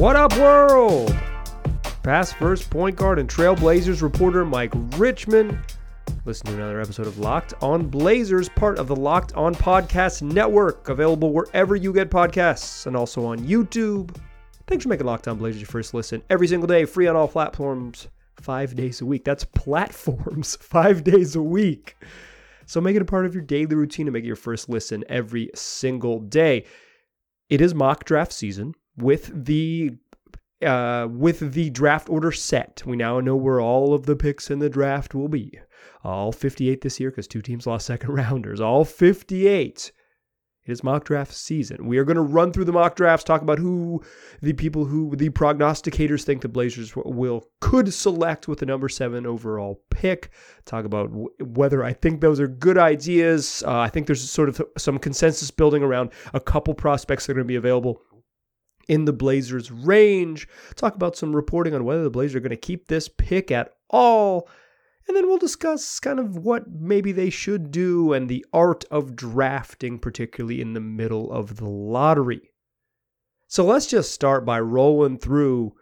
What up, world? Past first point guard and Trailblazers reporter Mike Richman. Listen to another episode of Locked On Blazers, part of the Locked On Podcast Network, available wherever you get podcasts and also on YouTube. Thanks for making Locked On Blazers your first listen every single day, free on all platforms, five days a week. That's platforms, five days a week. So make it a part of your daily routine to make it your first listen every single day. It is mock draft season with the uh, with the draft order set. We now know where all of the picks in the draft will be. All 58 this year because two teams lost second rounders. All 58 it is mock draft season. We are going to run through the mock drafts, talk about who the people who the prognosticators think the Blazers will could select with the number seven overall pick. Talk about w- whether I think those are good ideas. Uh, I think there's sort of some consensus building around a couple prospects that are going to be available in the Blazers' range. Talk about some reporting on whether the Blazers are going to keep this pick at all. And then we'll discuss kind of what maybe they should do and the art of drafting, particularly in the middle of the lottery. So let's just start by rolling through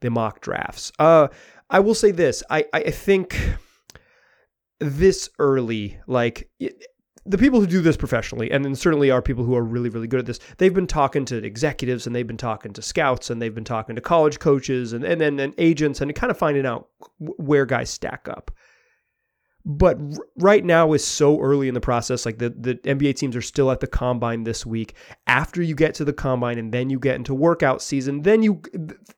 the mock drafts. Uh, I will say this I, I think this early, like, the people who do this professionally, and then certainly are people who are really, really good at this, they've been talking to executives and they've been talking to scouts and they've been talking to college coaches and, and then and agents and kind of finding out where guys stack up. But r- right now is so early in the process. Like the, the NBA teams are still at the combine this week. After you get to the combine and then you get into workout season, then you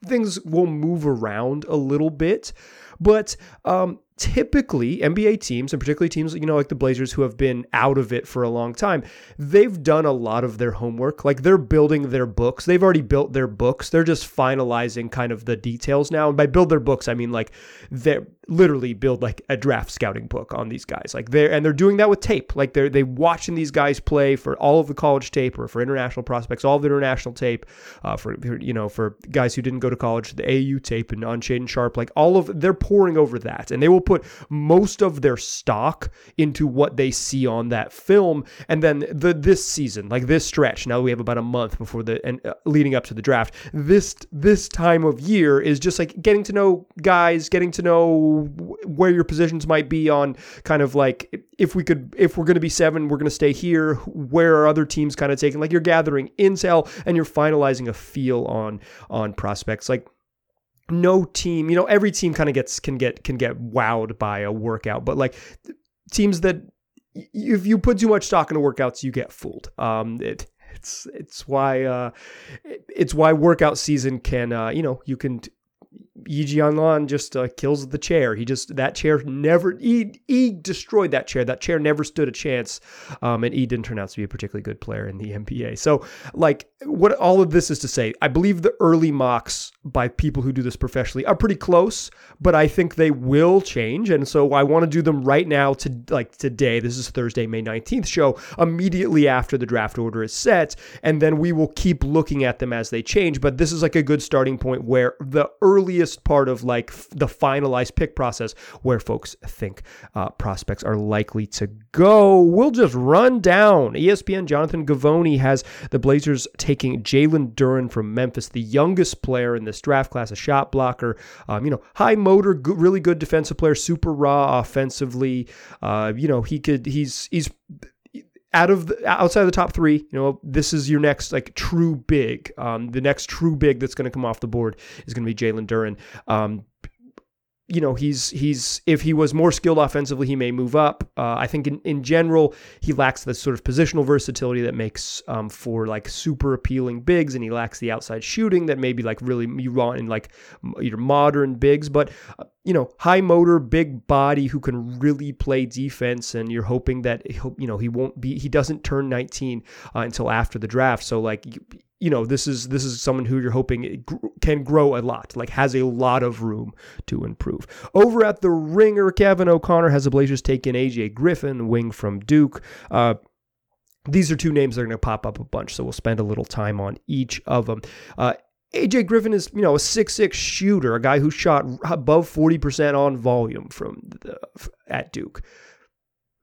things will move around a little bit. But um, typically NBA teams, and particularly teams you know like the Blazers who have been out of it for a long time, they've done a lot of their homework. Like they're building their books. They've already built their books. They're just finalizing kind of the details now. And by build their books, I mean like they literally build like a draft scouting book on these guys. Like they're and they're doing that with tape. Like they're they watching these guys play for all of the college tape or for international prospects, all of the international tape, uh, for you know for guys who didn't go to college, the AU tape and on Shaedon Sharpe. Like all of they're pouring over that, and they will put most of their stock into what they see on that film. And then the this season, like this stretch, now we have about a month before the and uh, leading up to the draft. This this time of year is just like getting to know guys, getting to know where your positions might be on kind of like if we could if we're going to be seven, we're going to stay here. Where are other teams kind of taking? Like you're gathering intel and you're finalizing a feel on on prospects. Like no team, you know, every team kind of gets can get can get wowed by a workout, but like teams that if you put too much stock into workouts, you get fooled. Um, it, it's it's why uh, it's why workout season can uh, you know you can Yi Jianlian just uh, kills the chair. He just that chair never he, he destroyed that chair. That chair never stood a chance, um, and he didn't turn out to be a particularly good player in the NBA. So, like, what all of this is to say, I believe the early mocks by people who do this professionally are pretty close, but I think they will change, and so I want to do them right now. To like today, this is Thursday, May nineteenth show, immediately after the draft order is set, and then we will keep looking at them as they change. But this is like a good starting point where the earliest part of like the finalized pick process where folks think uh, prospects are likely to go. We'll just run down. ESPN Jonathan Givony has the Blazers taking Jalen Duren from Memphis, the youngest player in this draft class, a shot blocker, um, you know, high motor, good, really good defensive player, super raw offensively. Uh, you know, he could, he's, he's, out of the, outside of the top three, you know, this is your next like true big. Um, the next true big that's going to come off the board is going to be Jalen Duren. Um, you know, he's he's if he was more skilled offensively, he may move up. Uh, I think in, in general, he lacks the sort of positional versatility that makes um, for like super appealing bigs, and he lacks the outside shooting that maybe like really you want in like your modern bigs. But uh, you know, high motor, big body who can really play defense, and you're hoping that you know he won't be he doesn't turn 19 uh, until after the draft. So like. You, know this is this is someone who you're hoping can grow a lot like has a lot of room to improve. Over at the ringer kevin o'connor has the blazers taken aj griffin wing from duke. Uh, these are two names that are going to pop up a bunch so we'll spend a little time on each of them uh, AJ Griffin is, you know, a six-six shooter, a guy who shot above 40% on volume from the, at Duke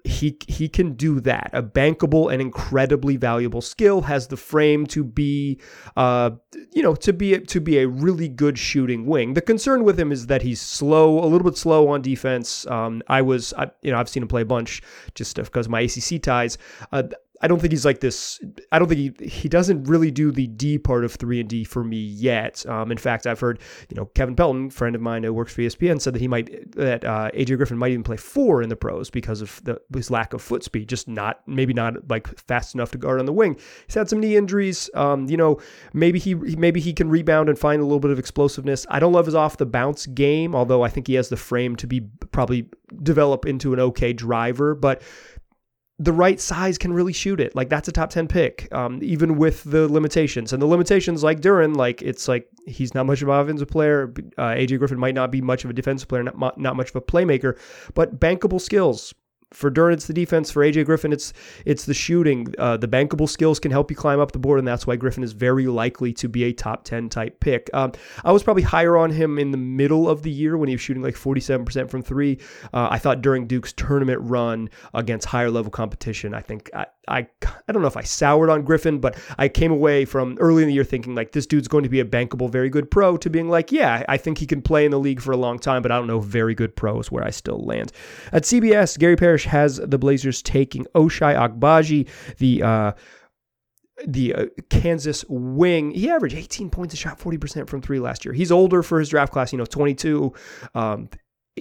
he he can do that. A bankable and incredibly valuable skill has the frame to be, uh, you know, to be to be a really good shooting wing. The concern with him is that he's slow, a little bit slow on defense. Um, I was, I, you know, I've seen him play a bunch just because my ACC ties. Uh, I don't think he's like this. I don't think he he doesn't really do the D part of three and D for me yet. Um, in fact, I've heard you know Kevin Pelton, friend of mine who works for ESPN, said that he might that uh, AJ Griffin might even play four in the pros because of the, his lack of foot speed, just not maybe not like fast enough to guard on the wing. He's had some knee injuries. Um, you know, maybe he maybe he can rebound and find a little bit of explosiveness. I don't love his off the bounce game, although I think he has the frame to be probably develop into an okay driver, but the right size can really shoot it. Like that's a top 10 pick, um, even with the limitations. And the limitations, like Duren, like it's like he's not much of an offensive player. Uh, AJ Griffin might not be much of a defensive player, not, not much of a playmaker, but bankable skills for Duren, it's the defense. For AJ Griffin, it's it's the shooting. Uh, the bankable skills can help you climb up the board, and that's why Griffin is very likely to be a top ten type pick. Um, I was probably higher on him in the middle of the year when he was shooting like forty seven percent from three. Uh, I thought during Duke's tournament run against higher level competition, I think I, I I don't know if I soured on Griffin, but I came away from early in the year thinking like this dude's going to be a bankable, very good pro, to being like, yeah, I think he can play in the league for a long time, but I don't know very good pros where I still land. At CBS, Gary Parrish has the Blazers taking Ochai Agbaji, the uh, the uh, Kansas wing. He averaged 18 points a shot, 40% from three last year. He's older for his draft class, you know, 22. Um,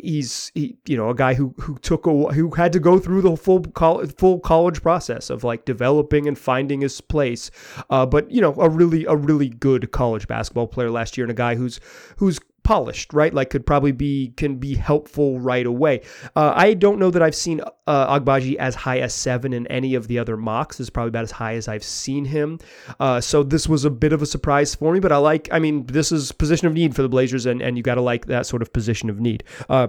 he's he, you know a guy who who took a who had to go through the full college, full college process of like developing and finding his place uh, but you know a really a really good college basketball player last year and a guy who's who's polished, right? Like could probably be can be helpful right away. Uh, I don't know that I've seen uh, Agbaji as high as seven in any of the other mocks. Is probably about as high as I've seen him. Uh, so this was a bit of a surprise for me, but I like. I mean, this is position of need for the Blazers, and and you got to like that sort of position of need. Uh,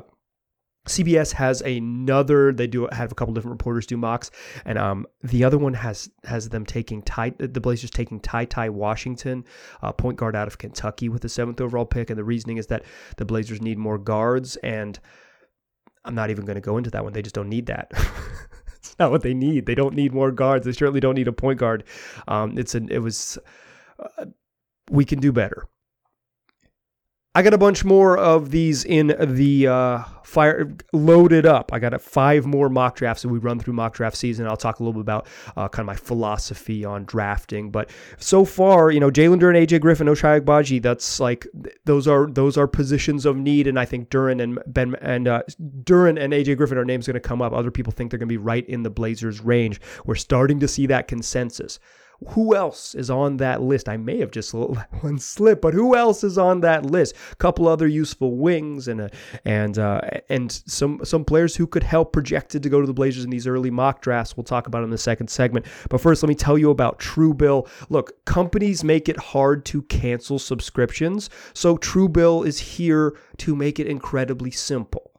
CBS has another. They do have a couple different reporters do mocks, and um, the other one has has them taking Ty, the Blazers taking Ty Ty Washington, uh, point guard out of Kentucky with the seventh overall pick, and the reasoning is that the Blazers need more guards, and I'm not even going to go into that one. They just don't need that. it's not what they need. They don't need more guards. They certainly don't need a point guard. Um, it's an it was. Uh, we can do better. I got a bunch more of these in the uh, fire loaded up. I got five more mock drafts that we run through mock draft season. I'll talk a little bit about uh, kind of my philosophy on drafting. But so far, you know, Jalen Duren, AJ Griffin, Ochai Agbaji, that's like those are those are positions of need. And I think Duren and Ben and uh, Duren and AJ Griffin are names going to come up. Other people think they're going to be right in the Blazers range. We're starting to see that consensus. Who else is on that list? I may have just let one slip, but who else is on that list? A couple other useful wings and a, and uh, and some some players who could help projected to go to the Blazers in these early mock drafts. We'll talk about in the second segment. But first, let me tell you about Truebill. Look, companies make it hard to cancel subscriptions, so Truebill is here to make it incredibly simple.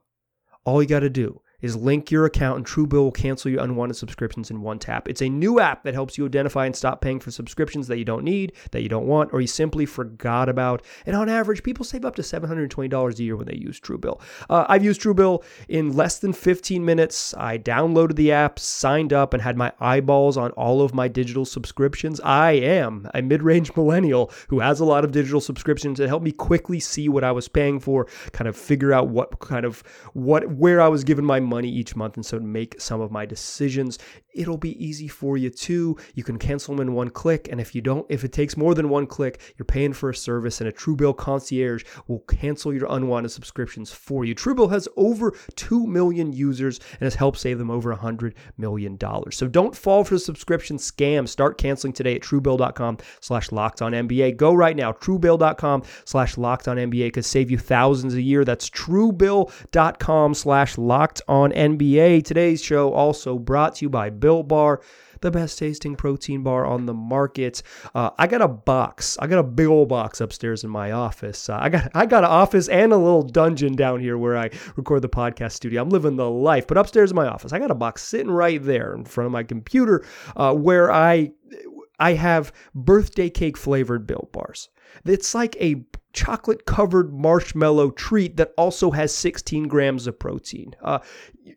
All you got to do is link your account and Truebill will cancel your unwanted subscriptions in one tap. It's a new app that helps you identify and stop paying for subscriptions that you don't need, that you don't want, or you simply forgot about. And on average, people save up to $720 a year when they use Truebill. Uh, I've used Truebill in less than 15 minutes. I downloaded the app, signed up, and had my eyeballs on all of my digital subscriptions. I am a mid-range millennial who has a lot of digital subscriptions. It helped me quickly see what I was paying for, kind of figure out what kind of what where I was giving my money each month and so to make some of my decisions. It'll be easy for you too. You can cancel them in one click and if you don't if it takes more than one click you're paying for a service and a truebill concierge will cancel your unwanted subscriptions for you. Truebill has over 2 million users and has helped save them over 100 million dollars. So don't fall for the subscription scam. Start canceling today at truebill.com slash locked on nba go right now truebill.com slash locked on nba could save you thousands a year. That's truebill.com slash locked on on NBA. Today's show also brought to you by Built Bar the best tasting protein bar on the market. Uh, I got a box. I got a big old box upstairs in my office. Uh, I got I got an office and a little dungeon down here where I record the podcast studio. I'm living the life. But upstairs in my office, I got a box sitting right there in front of my computer uh, where I I have birthday cake flavored built bars. It's like a chocolate covered marshmallow treat that also has 16 grams of protein. Uh,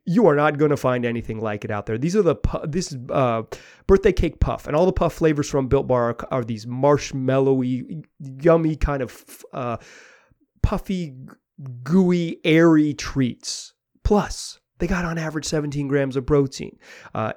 you are not going to find anything like it out there. These are the this is uh, birthday cake puff, and all the puff flavors from Built Bar are, are these marshmallowy, yummy kind of uh, puffy, gooey, airy treats. Plus, they got on average 17 grams of protein. Uh,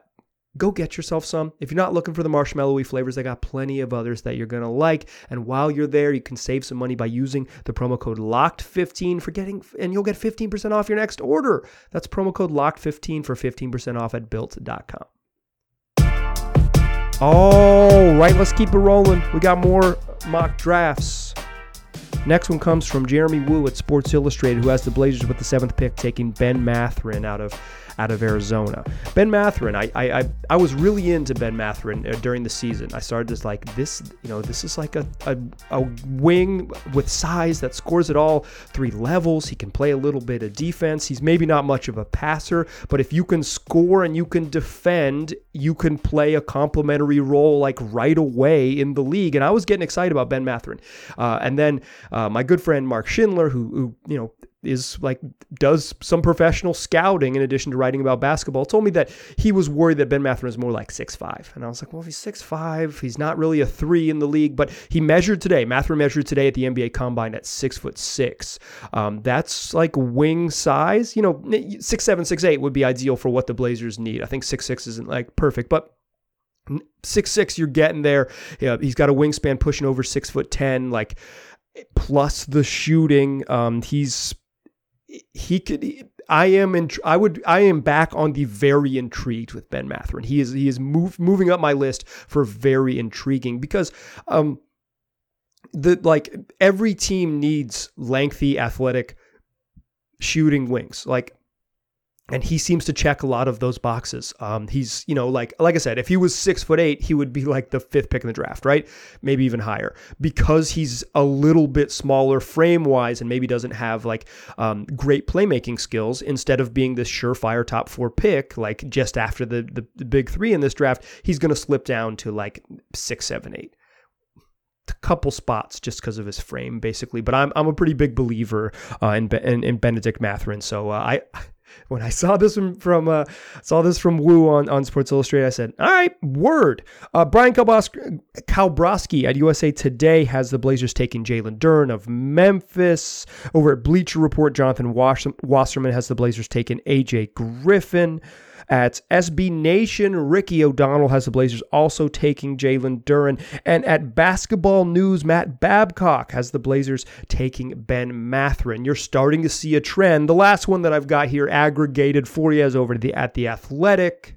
go get yourself some. If you're not looking for the marshmallowy flavors, they got plenty of others that you're to like. And while you're there, you can save some money by using the promo code LOCKED15 for getting, and you'll get 15% off your next order. That's promo code LOCKED15 for 15% off at built.com. All right, let's keep it rolling. We got more mock drafts. Next one comes from Jeremy Woo at Sports Illustrated, who has the Blazers with the seventh pick, taking Ben Mathurin out of out of Arizona. Ben Mathurin, I I, I, was really into Ben Mathurin uh, during the season. I started just like this, you know, this is like a, a, a wing with size that scores at all three levels. He can play a little bit of defense. He's maybe not much of a passer, but if you can score and you can defend, you can play a complementary role like right away in the league. And I was getting excited about Ben Mathurin. Uh, and then uh, my good friend Mark Schindler, who, who you know is like does some professional scouting in addition to writing about basketball told me that he was worried that Ben Mathurin is more like six five, and I was like, well, if he's six five, he's not really a three in the league, but he measured today. Mathurin measured today at the NBA Combine at six foot six. Um, that's like wing size. You know, six seven, six eight would be ideal for what the Blazers need. I think six six isn't like perfect, but six six, you're getting there. Yeah, he's got a wingspan pushing over six foot ten, like plus the shooting. Um, he's he could. I am in. I would. I am back on the very intrigued with Ben Mathurin. He is. He is move, moving up my list for very intriguing because um, the like every team needs lengthy, athletic shooting wings. Like and he seems to check a lot of those boxes. Um, he's, you know, like like I said, if he was six foot eight, he would be like the fifth pick in the draft, right? Maybe even higher, because he's a little bit smaller frame wise, and maybe doesn't have like um, great playmaking skills. Instead of being this surefire top four pick, like just after the the, the big three in this draft, he's going to slip down to like six, seven, eight a couple spots just because of his frame, basically. But I'm I'm a pretty big believer uh, in, in, in Bennedict Mathurin, so uh, I when I saw this from, from uh, saw this from Woo on, on Sports Illustrated, I said, "All right, word." Uh, Bryan Kalbrosky at USA Today has the Blazers taking Jalen Duren of Memphis. Over at Bleacher Report, Jonathan Wasserman has the Blazers taking AJ Griffin. At SB Nation, Ricky O'Donnell has the Blazers also taking Jalen Duren. And at Basketball News, Matt Babcock has the Blazers taking Ben Mathurin. You're starting to see a trend. The last one that I've got here aggregated for you is over the, at The Athletic.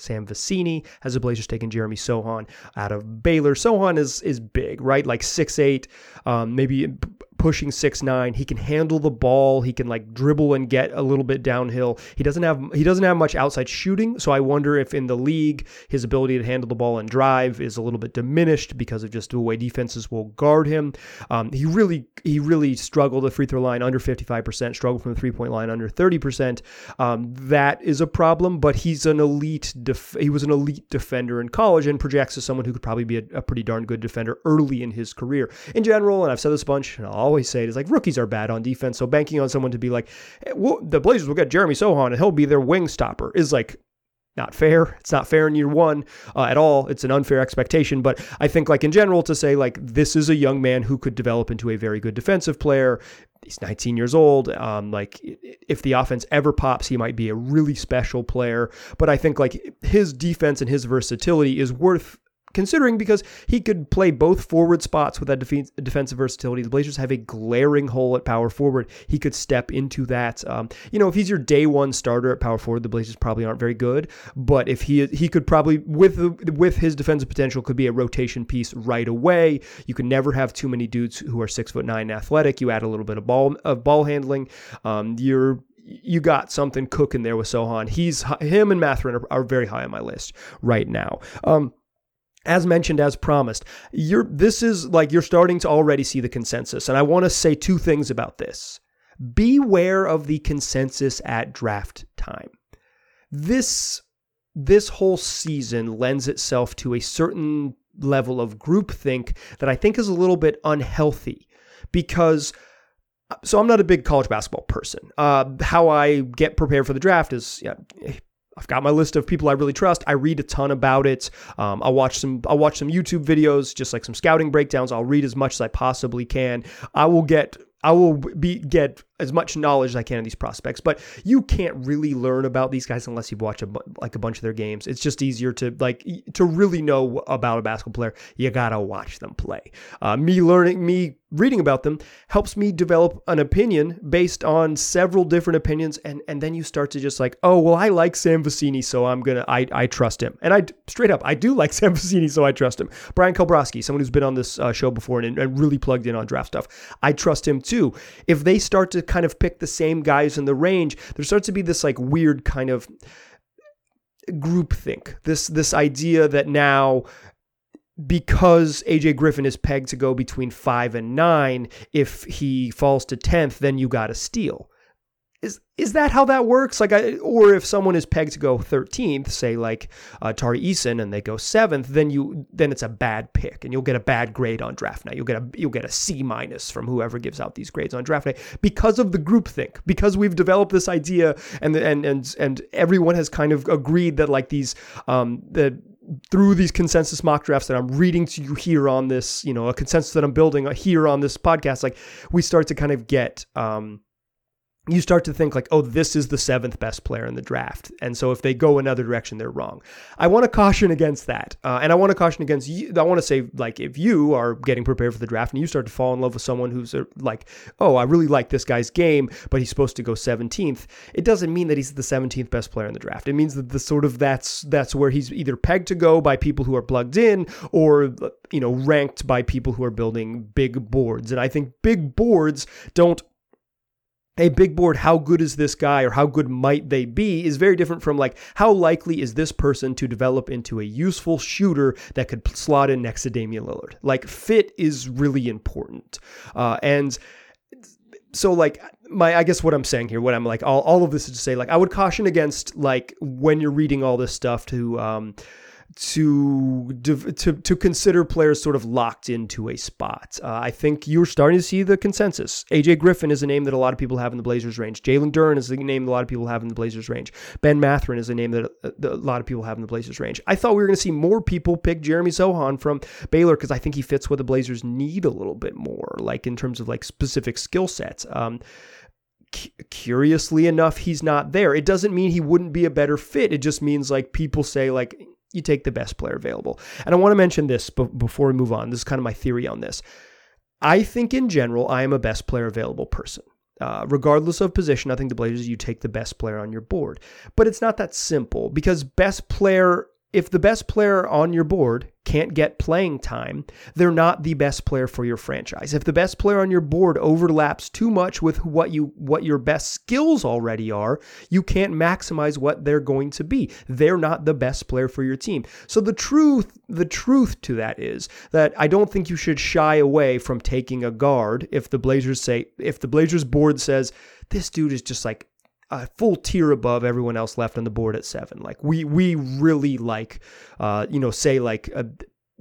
Sam Vecenie has the Blazers taking Jeremy Sochan out of Baylor. Sochan is is big, right? Like six eight, um, maybe pushing six nine. He can handle the ball. He can like dribble and get a little bit downhill. He doesn't have he doesn't have much outside shooting. So I wonder if in the league his ability to handle the ball and drive is a little bit diminished because of just the way defenses will guard him. Um, he really he really struggled at free throw line under 55%, struggled from the three point line under 30%. Um, that is a problem, but he's an elite def- he was an elite defender in college and projects as someone who could probably be a, a pretty darn good defender early in his career. In general, and I've said this a bunch, and I'll always say it is like rookies are bad on defense. So banking on someone to be like, hey, well, the Blazers will get Jeremy Sochan and he'll be their wing stopper is like not fair. It's not fair in year one uh, at all. It's an unfair expectation. But I think, like in general, to say like this is a young man who could develop into a very good defensive player. He's 19 years old. Um, like if the offense ever pops, he might be a really special player. But I think like his defense and his versatility is worth considering because he could play both forward spots with that def- defensive versatility. The Blazers have a glaring hole at power forward. He could step into that. Um, you know, if he's your day one starter at power forward, the Blazers probably aren't very good. But if he he could probably with with his defensive potential could be a rotation piece right away. You can never have too many dudes who are six foot nine athletic. You add a little bit of ball of ball handling. Um, you're you got something cooking there with Sochan. He's him and Mathurin are, are very high on my list right now. Um, as mentioned as promised you're this is like you're starting to already see the consensus. And i want to say two things about this. Beware of the consensus at draft time. This this whole season lends itself to a certain level of groupthink that I think is a little bit unhealthy because so I'm not a big college basketball person. Uh, how I get prepared for the draft is yeah, I've got my list of people I really trust. I read a ton about it. Um, I'll watch some. I'll watch some YouTube videos, just like some scouting breakdowns. I'll read as much as I possibly can. I will get I will be get as much knowledge as I can of these prospects, but you can't really learn about these guys unless you watch a, like a bunch of their games. It's just easier to like to really know about a basketball player. You gotta watch them play. Uh, me learning, me reading about them helps me develop an opinion based on several different opinions, and and then you start to just like, oh well, I like Sam Vecenie, so I'm gonna I I trust him, and I straight up I do like Sam Vecenie, so I trust him. Bryan Kalbrosky, someone who's been on this uh, show before and, and really plugged in on draft stuff, I trust him too. If they start to kind of pick the same guys in the range, there starts to be this like weird kind of groupthink. This this idea that now because AJ Griffin is pegged to go between five and nine, if he falls to tenth, then you got to steal is is that how that works? Like, I, or if someone is pegged to go 13th, say like uh, Tari Eason, and they go seventh, then you then it's a bad pick, and you'll get a bad grade on draft night. You'll get a you'll get a C minus from whoever gives out these grades on draft night because of the groupthink. Because we've developed this idea, and and and and everyone has kind of agreed that like these um that through these consensus mock drafts that I'm reading to you here on this, you know, a consensus that I'm building here on this podcast, like we start to kind of get um you start to think like, oh, this is the seventh best player in the draft. And so if they go another direction, they're wrong. I want to caution against that. Uh, and I want to caution against you. I want to say, like, if you are getting prepared for the draft and you start to fall in love with someone who's uh, like, oh, I really like this guy's game, but he's supposed to go 17th, it doesn't mean that he's the 17th best player in the draft. It means that the sort of that's that's where he's either pegged to go by people who are plugged in or, you know, ranked by people who are building big boards. And I think big boards don't a big board, how good is this guy or how good might they be is very different from like how likely is this person to develop into a useful shooter that could slot in next to Damian Lillard. Like fit is really important. Uh, and so like my I guess what I'm saying here, what I'm like all, all of this is to say like I would caution against like when you're reading all this stuff to um to to to consider players sort of locked into a spot. Uh, I think you're starting to see the consensus. AJ Griffin is a name that a lot of people have in the Blazers range. Jalen Duren is a name that a lot of people have in the Blazers range. Ben Mathurin is a name that a, a lot of people have in the Blazers range. I thought we were going to see more people pick Jeremy Sochan from Baylor because I think he fits what the Blazers need a little bit more, like in terms of like specific skill sets. Um, curiously enough he's not there it doesn't mean he wouldn't be a better fit it just means like people say like you take the best player available. And I want to mention this before we move on. This is kind of my theory on this. I think in general, I am a best player available person. Uh, regardless of position, I think the Blazers, you take the best player on your board. But it's not that simple because best player if the best player on your board can't get playing time, they're not the best player for your franchise. If the best player on your board overlaps too much with what you what your best skills already are, you can't maximize what they're going to be. They're not the best player for your team. So the truth the truth to that is that I don't think you should shy away from taking a guard if the Blazers say if the Blazers board says this dude is just like a full tier above everyone else left on the board at seven. Like we we really like, uh, you know, say like a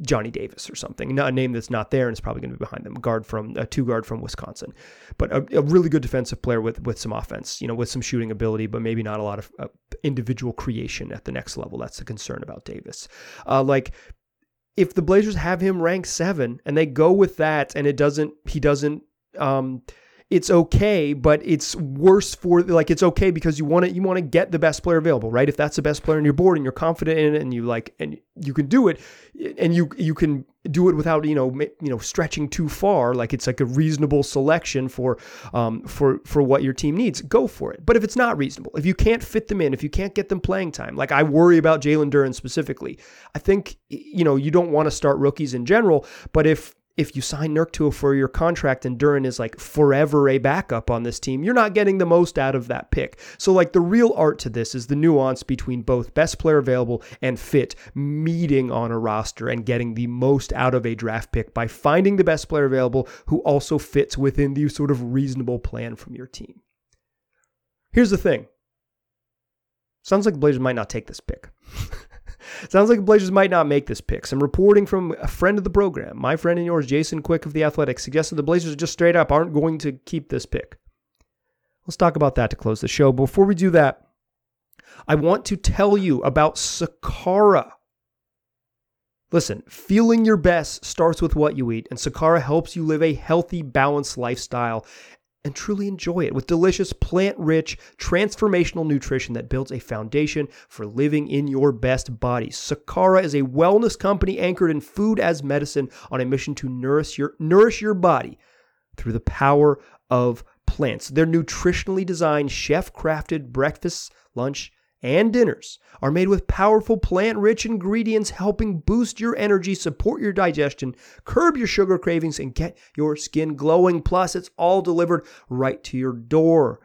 Johnny Davis or something, a name that's not there and it's probably going to be behind them. A Guard from a two guard from Wisconsin, but a, a, really good defensive player with with some offense, you know, with some shooting ability, but maybe not a lot of uh, individual creation at the next level. That's the concern about Davis. Uh, like if the Blazers have him ranked seven and they go with that, and it doesn't, he doesn't. Um, it's okay, but it's worse for like it's okay because you want to you want to get the best player available, right? If that's the best player on your board and you're confident in it and you like and you can do it and you you can do it without you know you know stretching too far, like it's like a reasonable selection for um for for what your team needs. Go for it. But if it's not reasonable, if you can't fit them in, if you can't get them playing time, like I worry about Jalen Duren specifically, I think you know you don't want to start rookies in general, but if if you sign Nurk to a four year contract and Duren is like forever a backup on this team, you're not getting the most out of that pick. So, like, the real art to this is the nuance between both best player available and fit meeting on a roster and getting the most out of a draft pick by finding the best player available who also fits within the sort of reasonable plan from your team. Here's the thing sounds like Blazers might not take this pick. Sounds like the Blazers might not make this pick. Some reporting from a friend of the program, my friend and yours, Jason Quick of The Athletic, suggested the Blazers just straight up aren't going to keep this pick. Let's talk about that to close the show. Before we do that, I want to tell you about Sakara. Listen, feeling your best starts with what you eat, and Sakara helps you live a healthy, balanced lifestyle and truly enjoy it with delicious, plant rich, transformational nutrition that builds a foundation for living in your best body. Sakara is a wellness company anchored in food as medicine on a mission to nourish your, nourish your body through the power of plants. Their nutritionally designed, chef crafted breakfasts, lunch, and dinners are made with powerful plant rich ingredients helping boost your energy, support your digestion, curb your sugar cravings, and get your skin glowing. Plus, it's all delivered right to your door.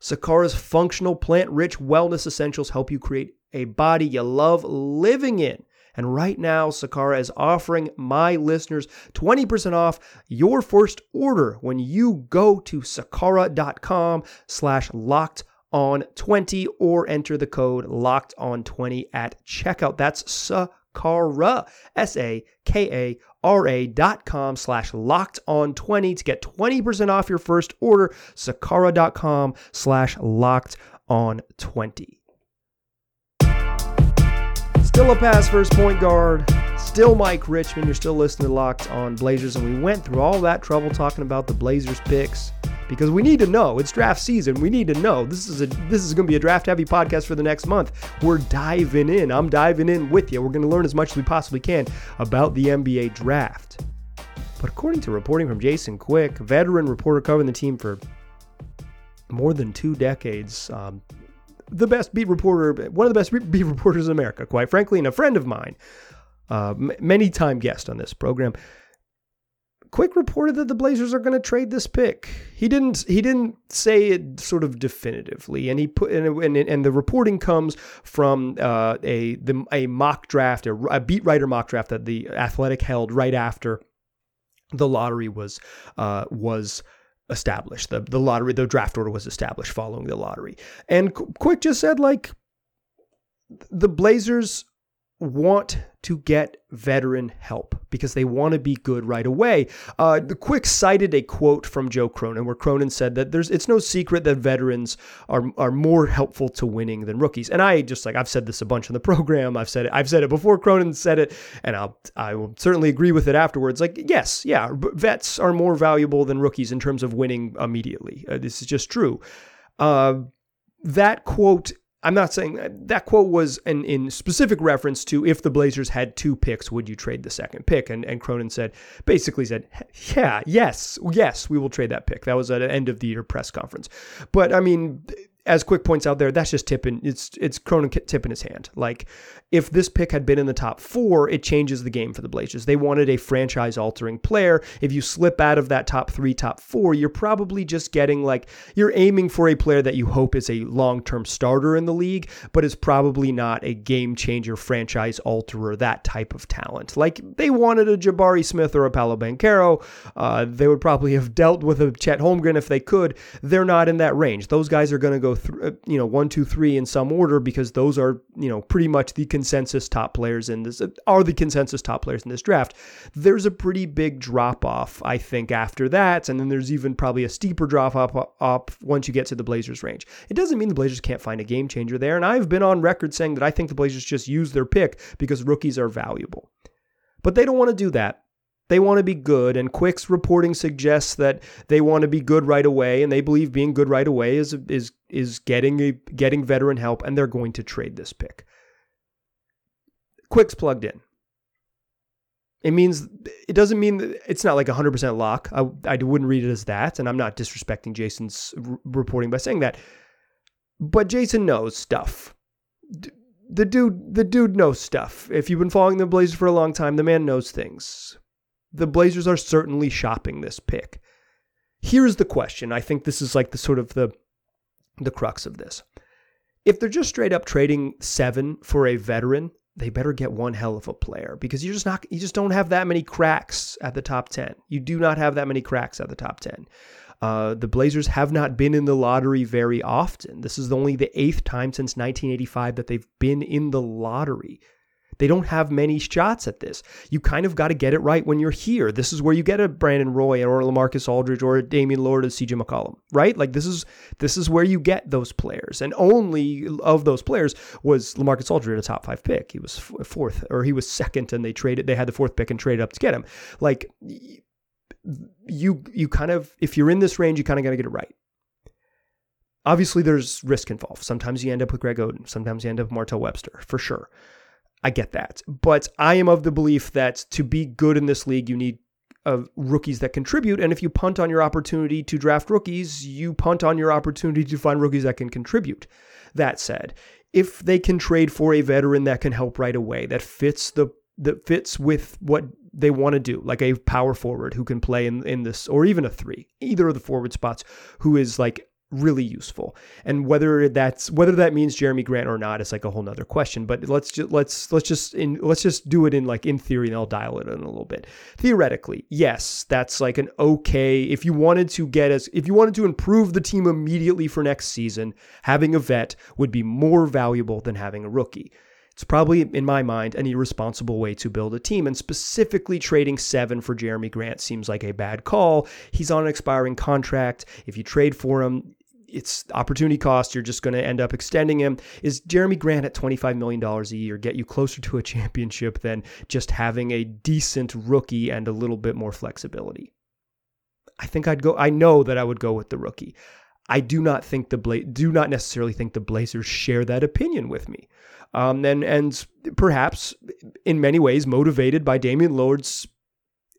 Sakara's functional plant rich wellness essentials help you create a body you love living in. And right now, Sakara is offering my listeners 20% off your first order when you go to sakara.com slash locked on 20 or enter the code locked on 20 at checkout. That's Sakara, S A K A R A dot com slash locked on 20 to get 20% off your first order. Sakara.com slash locked on 20. Still a pass first point guard. Still Mike Richman. You're still listening to Locked on Blazers. And we went through all that trouble talking about the Blazers picks because we need to know. It's draft season. We need to know. This is a this is going to be a draft heavy podcast for the next month. We're diving in. I'm diving in with you. We're going to learn as much as we possibly can about the NBA draft. But according to reporting from Jason Quick, veteran reporter covering the team for more than two decades, um, the best beat reporter, one of the best beat reporters in America, quite frankly, and a friend of mine, uh, many time guest on this program. Quick reported that the Blazers are going to trade this pick. He didn't. He didn't say it sort of definitively, and he put and and, the reporting comes from uh, a the, a mock draft, a, a beat writer mock draft that the Athletic held right after the lottery was uh, was established. The the lottery, the draft order was established following the lottery, and Quick just said like the Blazers want to get veteran help because they want to be good right away. Uh, the Quick cited a quote from Joe Cronin where Cronin said that there's it's no secret that veterans are are more helpful to winning than rookies. And I just like I've said this a bunch in the program. I've said it. I've said it before Cronin said it, and I'll I will certainly agree with it afterwards. Like yes, yeah, vets are more valuable than rookies in terms of winning immediately. Uh, this is just true. Uh, that quote I'm not saying that quote was an, in specific reference to if the Blazers had two picks, would you trade the second pick? And, and Cronin said, basically said, yeah, yes, yes, we will trade that pick. That was at an end of the year press conference. But I mean, as Quick points out there, that's just tipping. It's it's Cronin tipping his hand. Like if this pick had been in the top four, it changes the game for the Blazers. They wanted a franchise altering player. If you slip out of that top three, top four, you're probably just getting like you're aiming for a player that you hope is a long term starter in the league, but is probably not a game changer, franchise alterer, that type of talent. Like they wanted a Jabari Smith or a Paolo Banchero. Uh, they would probably have dealt with a Chet Holmgren if they could. They're not in that range. Those guys are going to go through, uh, you know, one, two, three in some order because those are, you know, pretty much the consensus top players in this, are the consensus top players in this draft. There's a pretty big drop off, I think, after that. And then there's even probably a steeper drop off once you get to the Blazers range. It doesn't mean the Blazers can't find a game changer there. And I've been on record saying that I think the Blazers just use their pick because rookies are valuable. But they don't want to do that. They want to be good, and Quick's reporting suggests that they want to be good right away, and they believe being good right away is is is getting a, getting veteran help, and they're going to trade this pick. Quick's plugged in. It means it doesn't mean it's not like 100% lock. I, I wouldn't read it as that, and I'm not disrespecting Jason's r- reporting by saying that. But Jason knows stuff. D- the dude, the dude knows stuff. If you've been following the Blazers for a long time, the man knows things the Blazers are certainly shopping this pick. Here's the question. I think this is like the sort of the the crux of this. If they're just straight up trading 7 for a veteran, they better get one hell of a player because you just not you just don't have that many cracks at the top 10. You do not have that many cracks at the top 10. Uh, the Blazers have not been in the lottery very often. This is only the eighth time since 1985 that they've been in the lottery. They don't have many shots at this. You kind of got to get it right when you're here. This is where you get a Brandon Roy or a LaMarcus Aldridge or a Damian Lillard or CJ McCollum, right? Like this is this is where you get those players. And only of those players was LaMarcus Aldridge a top five pick. He was fourth or he was second, and they traded. They had the fourth pick and traded up to get him. Like you you kind of if you're in this range, you kind of got to get it right. Obviously, there's risk involved. Sometimes you end up with Greg Oden. Sometimes you end up with Martell Webster, for sure. I get that. But I am of the belief that to be good in this league, you need uh, rookies that contribute. And if you punt on your opportunity to draft rookies, you punt on your opportunity to find rookies that can contribute. That said, if they can trade for a veteran that can help right away, that fits the that fits with what they want to do, like a power forward who can play in, in this, or even a three, either of the forward spots, who is like really useful. And whether that's whether that means Jerami Grant or not is like a whole nother question. But let's just let's let's just in let's just do it in like in theory and I'll dial it in a little bit. Theoretically, yes, that's like an okay if you wanted to get as if you wanted to improve the team immediately for next season, having a vet would be more valuable than having a rookie. It's probably, in my mind, an irresponsible way to build a team. And specifically, trading seven for Jerami Grant seems like a bad call. He's on an expiring contract. If you trade for him, it's opportunity cost. You're just going to end up extending him. Is Jerami Grant at $25 million a year get you closer to a championship than just having a decent rookie and a little bit more flexibility? I think I'd go, I know that I would go with the rookie. I do not think the Bla- do not necessarily think the Blazers share that opinion with me. Um, and and perhaps in many ways motivated by Damian Lillard's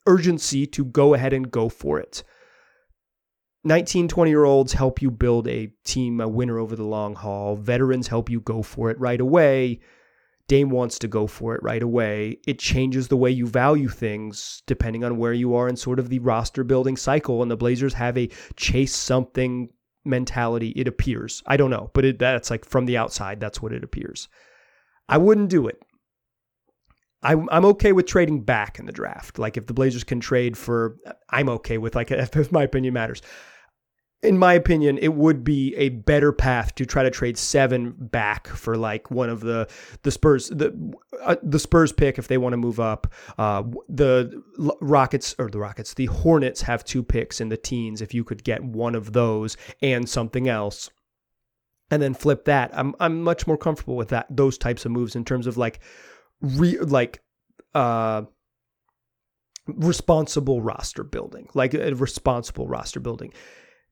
urgency to go ahead and go for it. 19, 20 year olds help you build a team, a winner over the long haul. Veterans help you go for it right away. Dame wants to go for it right away. It changes the way you value things depending on where you are in sort of the roster building cycle. And the Blazers have a chase something mentality, it appears. I don't know, but it, that's like from the outside, that's what it appears. I wouldn't do it. I'm I'm okay with trading back in the draft. Like if the Blazers can trade for, I'm okay with like if my opinion matters in my opinion, it would be a better path to try to trade seven back for like one of the the Spurs the uh, the Spurs pick if they want to move up. Uh, the Rockets or the Rockets, the Hornets have two picks in the teens. If you could get one of those and something else, and then flip that, I'm I'm much more comfortable with that those types of moves in terms of like re like uh responsible roster building, like a responsible roster building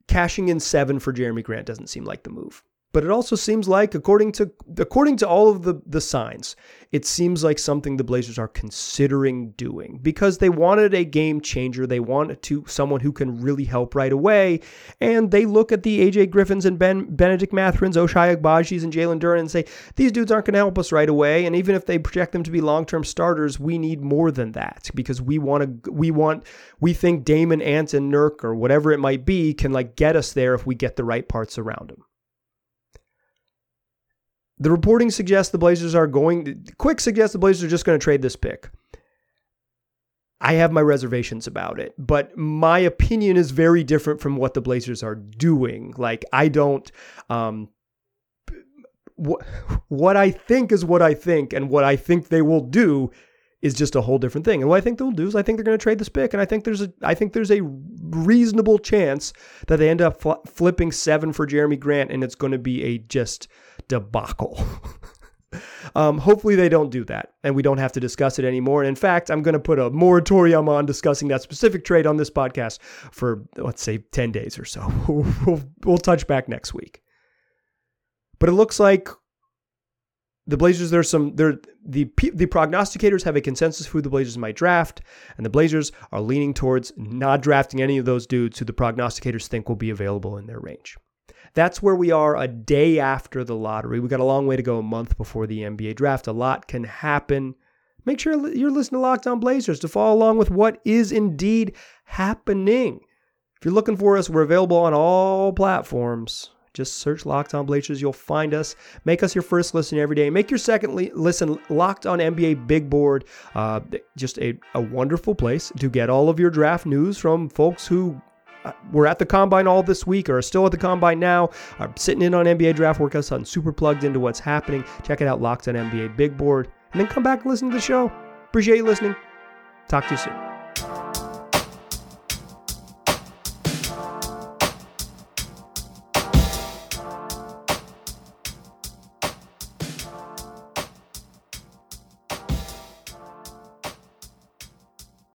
cashing in seven for Jerami Grant doesn't seem like the move. But it also seems like, according to according to all of the, the signs, it seems like something the Blazers are considering doing because they wanted a game changer. They wanted to someone who can really help right away. And they look at the AJ Griffins and Ben Bennedict Mathurin's, Ochai Agbajis, and Jalen Duren and say, these dudes aren't going to help us right away. And even if they project them to be long-term starters, we need more than that because we want to we want we think Damon Ant and Nurk or whatever it might be can like get us there if we get the right parts around them. The reporting suggests the Blazers are going, quick suggests the Blazers are just going to trade this pick. I have my reservations about it, but my opinion is very different from what the Blazers are doing. Like, I don't, um, what, what I think is what I think, and what I think they will do is just a whole different thing. And what I think they'll do is I think they're going to trade this pick, and I think there's a I think there's a reasonable chance that they end up fl- flipping seven for Jerami Grant, and it's going to be a just debacle. um, hopefully, they don't do that and we don't have to discuss it anymore. And in fact, I'm going to put a moratorium on discussing that specific trade on this podcast for, let's say, 10 days or so. we'll, we'll touch back next week. But it looks like the Blazers, there's some, there, the, the prognosticators have a consensus who the Blazers might draft, and the Blazers are leaning towards not drafting any of those dudes who the prognosticators think will be available in their range. That's where we are a day after the lottery. We got a long way to go, a month before the NBA draft. A lot can happen. Make sure you're listening to Locked On Blazers to follow along with what is indeed happening. If you're looking for us, we're available on all platforms. Just search Locked On Blazers. You'll find us. Make us your first listen every day. Make your second listen Locked On NBA Big Board. Uh, just a, a wonderful place to get all of your draft news from folks who Uh, we're at the combine all this week or are still at the combine now, are sitting in on NBA draft workouts, on super plugged into what's happening. Check it out, Locked on NBA Big Board. and then come back and listen to the show. Appreciate you listening. Talk to you soon.